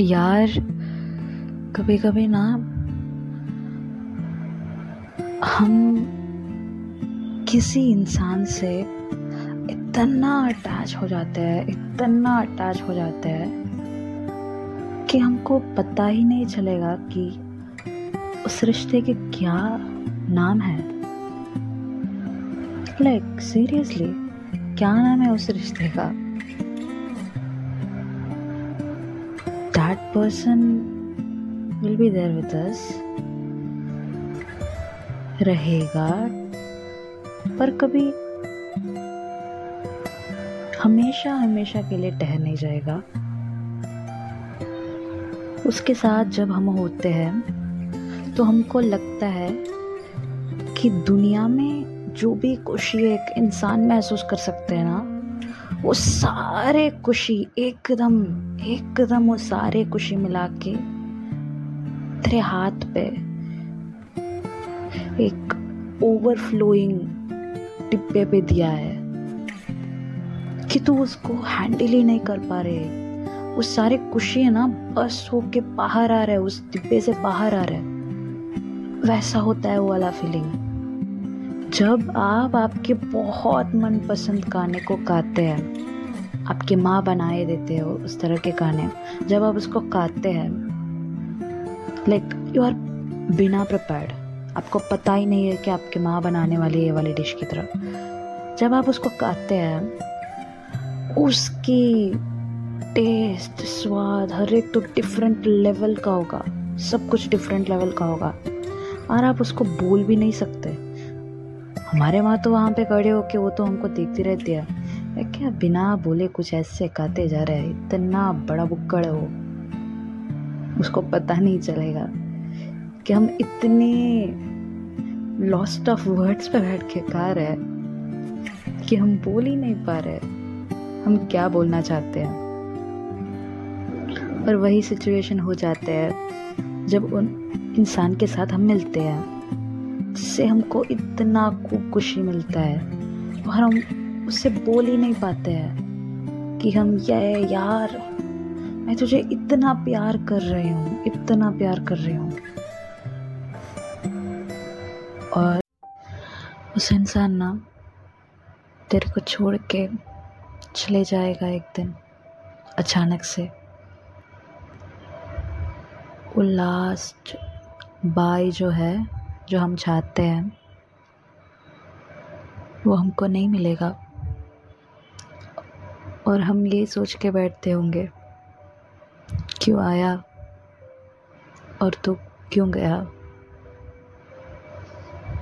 यार कभी कभी ना हम किसी इंसान से इतना अटैच हो जाते हैं इतना अटैच हो जाते हैं कि हमको पता ही नहीं चलेगा कि उस रिश्ते के क्या नाम है। लाइक like, सीरियसली क्या नाम है उस रिश्ते का? That person will be there with us. रहेगा, पर कभी हमेशा हमेशा के लिए ठहर नहीं जाएगा। उसके साथ जब हम होते हैं तो हमको लगता है कि दुनिया में जो भी खुशी एक इंसान महसूस कर सकते हैं ना वो सारे खुशी, एकदम एकदम वो सारे खुशी मिला के तेरे हाथ पे एक ओवरफ्लोइंग डिब्बे पे दिया है कि तू उसको हैंडल ही नहीं कर पा रहे। वो सारे खुशी है ना, बस होके बाहर आ रहा है, उस डिब्बे से बाहर आ रहा है। वैसा होता है वो वाला फीलिंग जब आप आपके बहुत मनपसंद गाने को गाते हैं, आपकी माँ बनाए देते हो उस तरह के गाने, जब आप उसको गाते हैं लाइक यू आर बिना प्रिपेयर्ड आपको पता ही नहीं है कि आपकी माँ बनाने वाली ये वाली डिश की तरह। जब आप उसको गाते हैं, उसकी टेस्ट स्वाद हर एक तो डिफरेंट लेवल का होगा, सब कुछ डिफरेंट लेवल का होगा, और आप उसको बोल भी नहीं सकते। हमारे वहाँ तो वहाँ पे खड़े होके वो तो हमको देखती रहती है। क्या बिना बोले कुछ ऐसे कहते जा रहे हैं? इतना बड़ा बुक्कड़ है उसको पता नहीं चलेगा कि हम इतने लॉस्ट ऑफ़ वर्ड्स पे बैठ के गा रहे हैं कि हम बोल ही नहीं पा रहे हम क्या बोलना चाहते हैं? और वही सिचुएशन हो जाते हैं जब उन इंसान के साथ हम मिलते हैं। जिससे हमको इतना खूब खुशी मिलता है और हम उससे बोल ही नहीं पाते हैं कि हम ये यार, मैं तुझे इतना प्यार कर रही हूँ, इतना प्यार कर रही हूँ। और उस इंसान ना तेरे को छोड़ के चले जाएगा एक दिन, अचानक से। वो लास्ट बाय जो है जो हम चाहते हैं, वो हमको नहीं मिलेगा। और हम ये सोच के बैठते होंगे, क्यों आया? और तू तो क्यों गया?